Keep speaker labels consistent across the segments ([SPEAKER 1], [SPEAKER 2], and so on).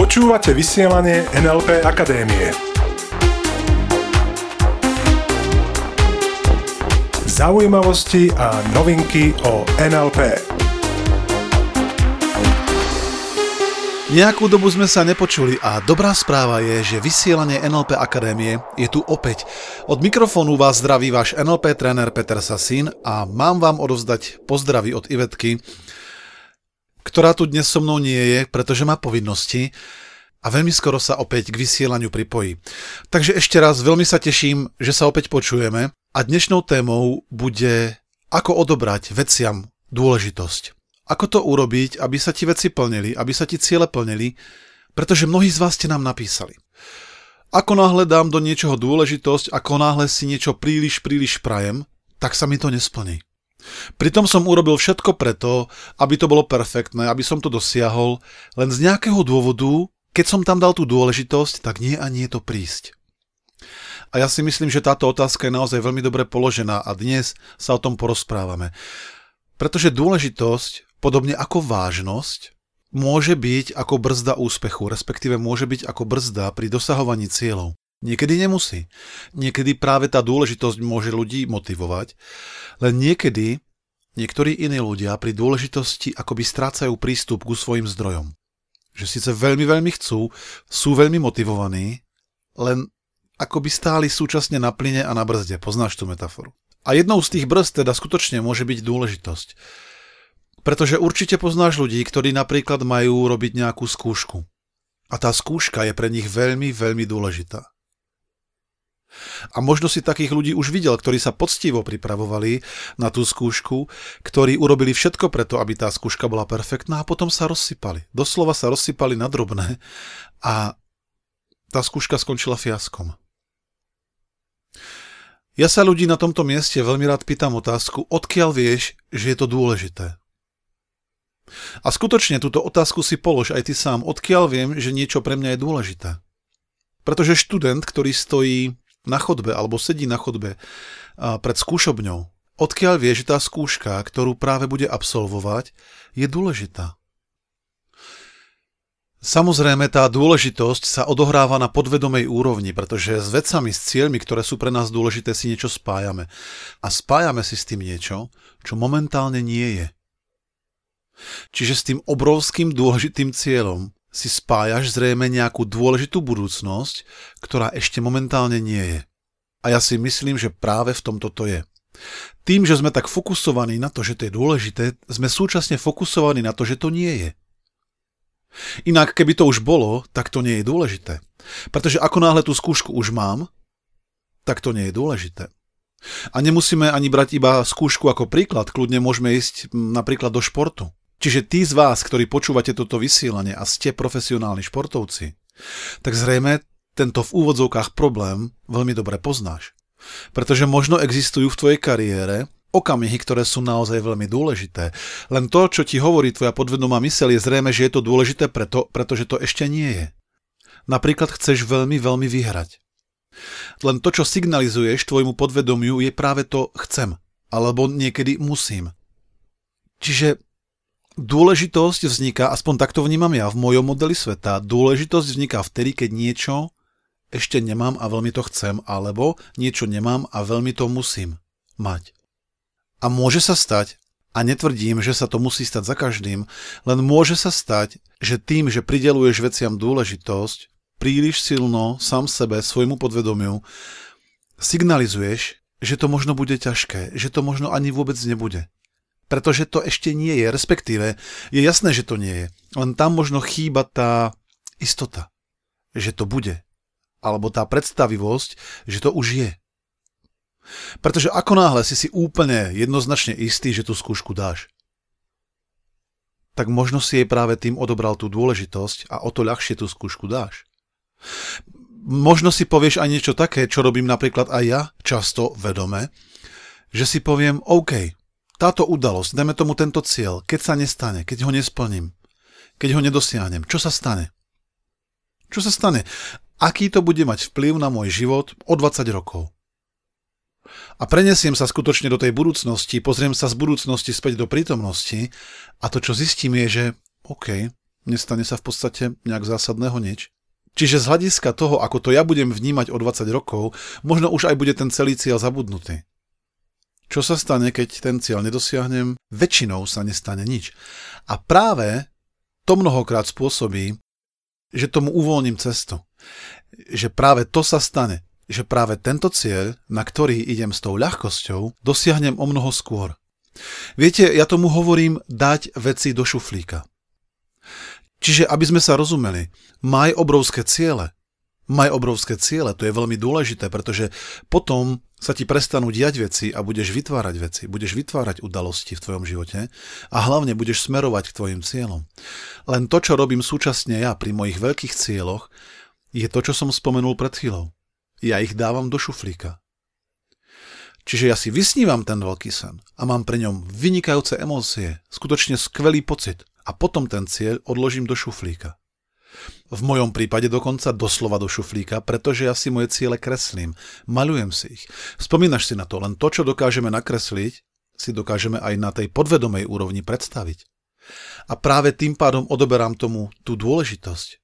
[SPEAKER 1] Počúvate vysielanie NLP Akadémie. Zaujímavosti a novinky o NLP.
[SPEAKER 2] Nejakú dobu sme sa nepočuli a dobrá správa je, že vysielanie NLP Akadémie je tu opäť. Od mikrofónu vás zdraví váš NLP tréner Peter Sasín a mám vám odovzdať pozdravy od Ivetky, ktorá tu dnes so mnou nie je, pretože má povinnosti a veľmi skoro sa opäť k vysielaniu pripojí. Takže ešte raz veľmi sa teším, že sa opäť počujeme a dnešnou témou bude ako odobrať veciam dôležitosť. Ako to urobiť, aby sa ti veci plnili, aby sa ti ciele plnili, pretože mnohí z vás ste nám napísali. Ako náhle dám do niečoho dôležitosť, ako náhle si niečo príliš, príliš prajem, tak sa mi to nesplní. Pritom som urobil všetko preto, aby to bolo perfektné, aby som to dosiahol, len z nejakého dôvodu, keď som tam dal tú dôležitosť, tak nie a nie to prísť. A ja si myslím, že táto otázka je naozaj veľmi dobre položená a dnes sa o tom porozprávame. Pretože dôležitosť Podobne ako vážnosť môže byť ako brzda úspechu, respektíve môže byť ako brzda pri dosahovaní cieľov. Niekedy nemusí. Niekedy práve tá dôležitosť môže ľudí motivovať, len niekedy niektorí iní ľudia pri dôležitosti akoby strácajú prístup ku svojim zdrojom. Že síce veľmi, veľmi chcú, sú veľmi motivovaní, len akoby stáli súčasne na plyne a na brzde. Poznáš tú metaforu. A jednou z tých brzd teda skutočne môže byť dôležitosť. Pretože určite poznáš ľudí, ktorí napríklad majú robiť nejakú skúšku. A tá skúška je pre nich veľmi, veľmi dôležitá. A možno si takých ľudí už videl, ktorí sa poctivo pripravovali na tú skúšku, ktorí urobili všetko preto, aby tá skúška bola perfektná a potom sa rozsypali. Doslova sa rozsypali na drobné a tá skúška skončila fiaskom. Ja sa ľudí na tomto mieste veľmi rád pýtam otázku, odkiaľ vieš, že je to dôležité. A skutočne túto otázku si polož aj ty sám, odkiaľ viem, že niečo pre mňa je dôležité. Pretože študent, ktorý stojí na chodbe alebo sedí na chodbe pred skúšobňou, odkiaľ vie, že tá skúška, ktorú práve bude absolvovať, je dôležitá. Samozrejme, tá dôležitosť sa odohráva na podvedomej úrovni, pretože s vecami, s cieľmi, ktoré sú pre nás dôležité, si niečo spájame. A spájame si s tým niečo, čo momentálne nie je. Čiže s tým obrovským dôležitým cieľom si spájaš zrejme nejakú dôležitú budúcnosť, ktorá ešte momentálne nie je. A ja si myslím, že práve v tomto to je. Tým, že sme tak fokusovaní na to, že to je dôležité, sme súčasne fokusovaní na to, že to nie je. Inak, keby to už bolo, tak to nie je dôležité. Pretože ako náhle tú skúšku už mám, tak to nie je dôležité. A nemusíme ani brať iba skúšku ako príklad, kľudne môžeme ísť napríklad do športu. Čiže tí z vás, ktorí počúvate toto vysielanie a ste profesionálni športovci, tak zrejme tento v úvodzovkách problém veľmi dobre poznáš. Pretože možno existujú v tvojej kariére okamihy, ktoré sú naozaj veľmi dôležité. Len to, čo ti hovorí tvoja podvedomá mysel, je zrejme, že je to dôležité preto, pretože to ešte nie je. Napríklad chceš veľmi, veľmi vyhrať. Len to, čo signalizuješ tvojmu podvedomiu, je práve to chcem, alebo niekedy musím. Čiže Dôležitosť vzniká, aspoň takto vnímam ja v mojom modeli sveta, dôležitosť vzniká vtedy, keď niečo ešte nemám a veľmi to chcem, alebo niečo nemám a veľmi to musím mať. A môže sa stať, a netvrdím, že sa to musí stať za každým, len môže sa stať, že tým, že prideluješ veciam dôležitosť, príliš silno sám sebe, svojmu podvedomiu, signalizuješ, že to možno bude ťažké, že to možno ani vôbec nebude pretože to ešte nie je, respektíve je jasné, že to nie je. Len tam možno chýba tá istota, že to bude. Alebo tá predstavivosť, že to už je. Pretože ako náhle si si úplne jednoznačne istý, že tú skúšku dáš, tak možno si jej práve tým odobral tú dôležitosť a o to ľahšie tú skúšku dáš. Možno si povieš aj niečo také, čo robím napríklad aj ja, často vedome, že si poviem, OK, táto udalosť, dajme tomu tento cieľ, keď sa nestane, keď ho nesplním, keď ho nedosiahnem, čo sa stane? Čo sa stane? Aký to bude mať vplyv na môj život o 20 rokov? a prenesiem sa skutočne do tej budúcnosti, pozriem sa z budúcnosti späť do prítomnosti a to, čo zistím je, že OK, nestane sa v podstate nejak zásadného nič. Čiže z hľadiska toho, ako to ja budem vnímať o 20 rokov, možno už aj bude ten celý cieľ zabudnutý. Čo sa stane, keď ten cieľ nedosiahnem? Väčšinou sa nestane nič. A práve to mnohokrát spôsobí, že tomu uvoľním cestu. Že práve to sa stane. Že práve tento cieľ, na ktorý idem s tou ľahkosťou, dosiahnem o mnoho skôr. Viete, ja tomu hovorím dať veci do šuflíka. Čiže aby sme sa rozumeli, maj obrovské ciele. Maj obrovské ciele, to je veľmi dôležité, pretože potom sa ti prestanú diať veci a budeš vytvárať veci, budeš vytvárať udalosti v tvojom živote a hlavne budeš smerovať k tvojim cieľom. Len to, čo robím súčasne ja pri mojich veľkých cieľoch, je to, čo som spomenul pred chvíľou. Ja ich dávam do šuflíka. Čiže ja si vysnívam ten veľký sen a mám pre ňom vynikajúce emócie, skutočne skvelý pocit a potom ten cieľ odložím do šuflíka. V mojom prípade dokonca doslova do šuflíka, pretože ja si moje ciele kreslím, malujem si ich. Spomínaš si na to, len to, čo dokážeme nakresliť, si dokážeme aj na tej podvedomej úrovni predstaviť. A práve tým pádom odoberám tomu tú dôležitosť.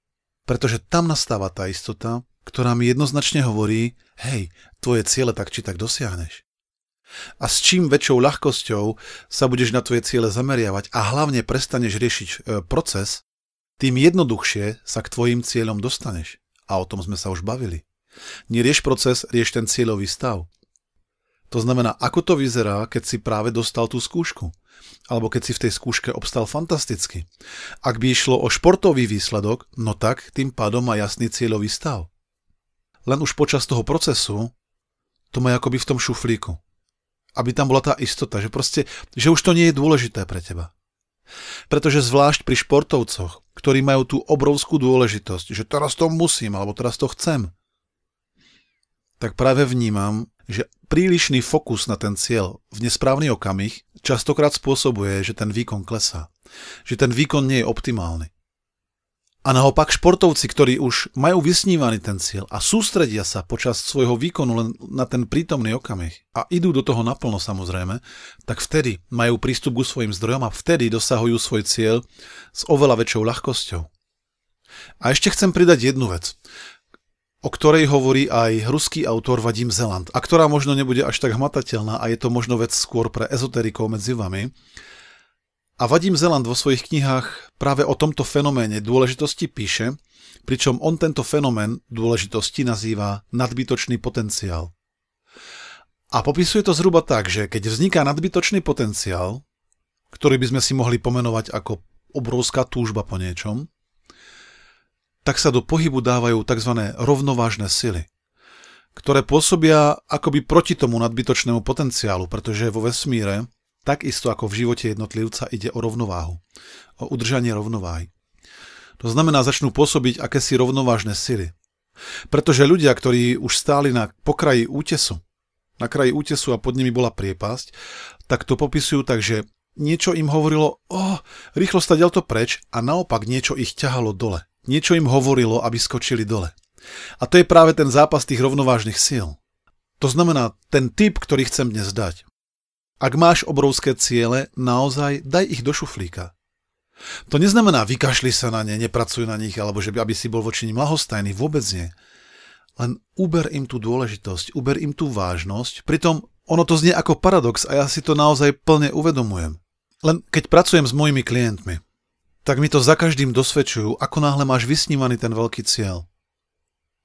[SPEAKER 2] Pretože tam nastáva tá istota, ktorá mi jednoznačne hovorí, hej, tvoje ciele tak či tak dosiahneš. A s čím väčšou ľahkosťou sa budeš na tvoje ciele zameriavať a hlavne prestaneš riešiť e, proces, tým jednoduchšie sa k tvojim cieľom dostaneš. A o tom sme sa už bavili. Nerieš proces, rieš ten cieľový stav. To znamená, ako to vyzerá, keď si práve dostal tú skúšku. Alebo keď si v tej skúške obstal fantasticky. Ak by išlo o športový výsledok, no tak tým pádom má jasný cieľový stav. Len už počas toho procesu to má akoby v tom šuflíku aby tam bola tá istota, že proste, že už to nie je dôležité pre teba. Pretože zvlášť pri športovcoch, ktorí majú tú obrovskú dôležitosť, že teraz to musím, alebo teraz to chcem, tak práve vnímam, že prílišný fokus na ten cieľ v nesprávny okamih častokrát spôsobuje, že ten výkon klesá. Že ten výkon nie je optimálny. A naopak športovci, ktorí už majú vysnívaný ten cieľ a sústredia sa počas svojho výkonu len na ten prítomný okamih a idú do toho naplno samozrejme, tak vtedy majú prístup ku svojim zdrojom a vtedy dosahujú svoj cieľ s oveľa väčšou ľahkosťou. A ešte chcem pridať jednu vec, o ktorej hovorí aj ruský autor Vadim Zeland a ktorá možno nebude až tak hmatateľná a je to možno vec skôr pre ezoterikov medzi vami, a Vadim Zeland vo svojich knihách práve o tomto fenoméne dôležitosti píše, pričom on tento fenomén dôležitosti nazýva nadbytočný potenciál. A popisuje to zhruba tak, že keď vzniká nadbytočný potenciál, ktorý by sme si mohli pomenovať ako obrovská túžba po niečom, tak sa do pohybu dávajú tzv. rovnovážne sily, ktoré pôsobia akoby proti tomu nadbytočnému potenciálu, pretože vo vesmíre Takisto ako v živote jednotlivca ide o rovnováhu, o udržanie rovnováhy. To znamená, začnú pôsobiť akési rovnovážne sily. Pretože ľudia, ktorí už stáli na pokraji útesu, na kraji útesu a pod nimi bola priepasť, tak to popisujú tak, že niečo im hovorilo, oh, rýchlo stadiaľ to preč a naopak niečo ich ťahalo dole. Niečo im hovorilo, aby skočili dole. A to je práve ten zápas tých rovnovážnych síl. To znamená, ten typ, ktorý chcem dnes dať, ak máš obrovské ciele, naozaj daj ich do šuflíka. To neznamená vykašli sa na ne, nepracuj na nich, alebo že by, aby si bol voči nim lahostajný, vôbec nie. Len uber im tú dôležitosť, uber im tú vážnosť, pritom ono to znie ako paradox a ja si to naozaj plne uvedomujem. Len keď pracujem s mojimi klientmi, tak mi to za každým dosvedčujú, ako náhle máš vysnívaný ten veľký cieľ.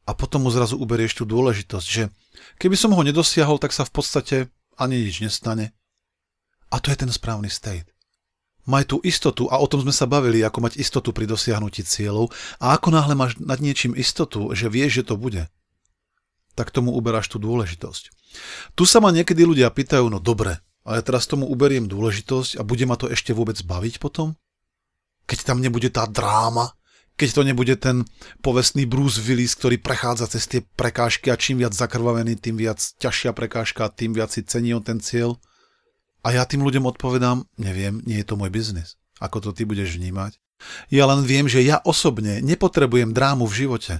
[SPEAKER 2] A potom mu zrazu uberieš tú dôležitosť, že keby som ho nedosiahol, tak sa v podstate ani nič nestane, a to je ten správny state. Maj tú istotu, a o tom sme sa bavili, ako mať istotu pri dosiahnutí cieľov, a ako náhle máš nad niečím istotu, že vieš, že to bude, tak tomu uberáš tú dôležitosť. Tu sa ma niekedy ľudia pýtajú, no dobre, ale teraz tomu uberiem dôležitosť a bude ma to ešte vôbec baviť potom? Keď tam nebude tá dráma, keď to nebude ten povestný Bruce Willis, ktorý prechádza cez tie prekážky a čím viac zakrvavený, tým viac ťažšia prekážka, tým viac si cení on ten cieľ. A ja tým ľuďom odpovedám, neviem, nie je to môj biznis. Ako to ty budeš vnímať? Ja len viem, že ja osobne nepotrebujem drámu v živote.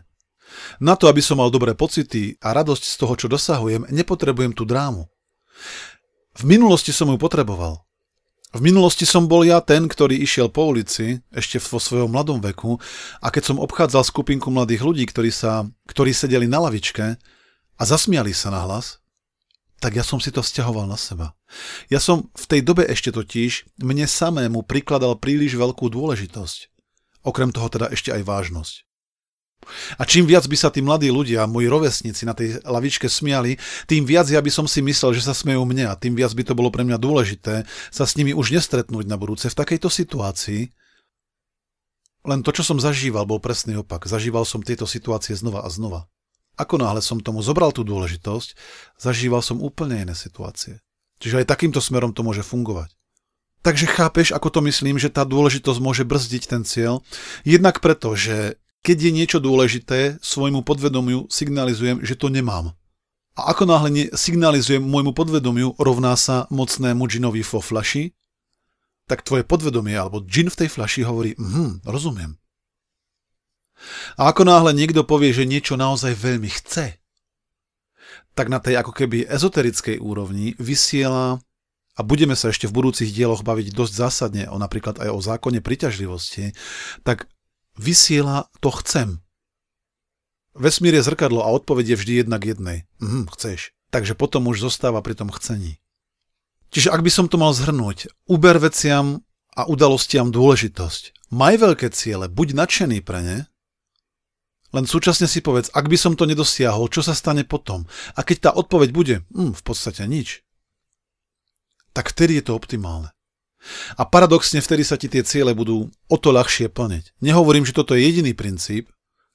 [SPEAKER 2] Na to, aby som mal dobré pocity a radosť z toho, čo dosahujem, nepotrebujem tú drámu. V minulosti som ju potreboval. V minulosti som bol ja ten, ktorý išiel po ulici, ešte vo svojom mladom veku, a keď som obchádzal skupinku mladých ľudí, ktorí, sa, ktorí sedeli na lavičke a zasmiali sa na hlas, tak ja som si to vzťahoval na seba. Ja som v tej dobe ešte totiž mne samému prikladal príliš veľkú dôležitosť. Okrem toho teda ešte aj vážnosť. A čím viac by sa tí mladí ľudia, moji rovesníci na tej lavičke smiali, tým viac ja by som si myslel, že sa smejú mne a tým viac by to bolo pre mňa dôležité sa s nimi už nestretnúť na budúce v takejto situácii. Len to, čo som zažíval, bol presný opak. Zažíval som tieto situácie znova a znova. Ako náhle som tomu zobral tú dôležitosť, zažíval som úplne iné situácie. Čiže aj takýmto smerom to môže fungovať. Takže chápeš, ako to myslím, že tá dôležitosť môže brzdiť ten cieľ? Jednak preto, že keď je niečo dôležité, svojmu podvedomiu signalizujem, že to nemám. A ako náhle signalizujem môjmu podvedomiu, rovná sa mocnému džinovi vo flaši, tak tvoje podvedomie alebo džin v tej flaši hovorí, mhm, rozumiem. A ako náhle niekto povie, že niečo naozaj veľmi chce, tak na tej ako keby ezoterickej úrovni vysiela a budeme sa ešte v budúcich dieloch baviť dosť zásadne o napríklad aj o zákone priťažlivosti, tak vysiela to chcem. Vesmír je zrkadlo a odpoveď je vždy jednak jednej. Mhm, chceš. Takže potom už zostáva pri tom chcení. Čiže ak by som to mal zhrnúť, uber veciam a udalostiam dôležitosť. Maj veľké ciele, buď nadšený pre ne, len súčasne si povedz, ak by som to nedosiahol, čo sa stane potom? A keď tá odpoveď bude, hm, v podstate nič, tak vtedy je to optimálne. A paradoxne vtedy sa ti tie ciele budú o to ľahšie plniť. Nehovorím, že toto je jediný princíp,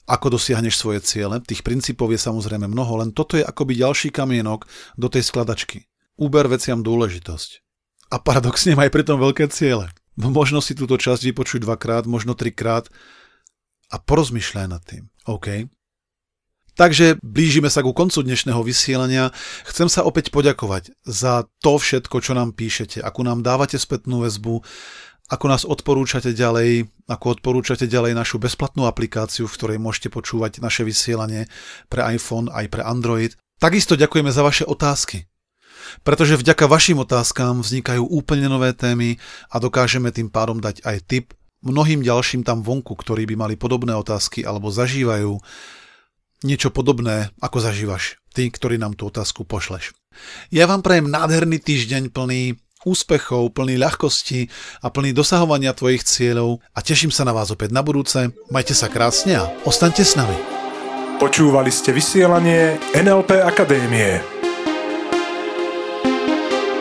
[SPEAKER 2] ako dosiahneš svoje ciele. Tých princípov je samozrejme mnoho, len toto je akoby ďalší kamienok do tej skladačky. Uber veciam dôležitosť. A paradoxne aj pri tom veľké ciele. Možno si túto časť vypočuť dvakrát, možno trikrát a porozmýšľaj nad tým. OK? Takže blížime sa ku koncu dnešného vysielania. Chcem sa opäť poďakovať za to všetko, čo nám píšete, ako nám dávate spätnú väzbu, ako nás odporúčate ďalej, ako odporúčate ďalej našu bezplatnú aplikáciu, v ktorej môžete počúvať naše vysielanie pre iPhone aj pre Android. Takisto ďakujeme za vaše otázky. Pretože vďaka vašim otázkam vznikajú úplne nové témy a dokážeme tým pádom dať aj tip mnohým ďalším tam vonku, ktorí by mali podobné otázky alebo zažívajú niečo podobné, ako zažívaš ty, ktorý nám tú otázku pošleš. Ja vám prajem nádherný týždeň plný úspechov, plný ľahkosti a plný dosahovania tvojich cieľov a teším sa na vás opäť na budúce. Majte sa krásne a ostaňte s nami.
[SPEAKER 1] Počúvali ste vysielanie NLP Akadémie.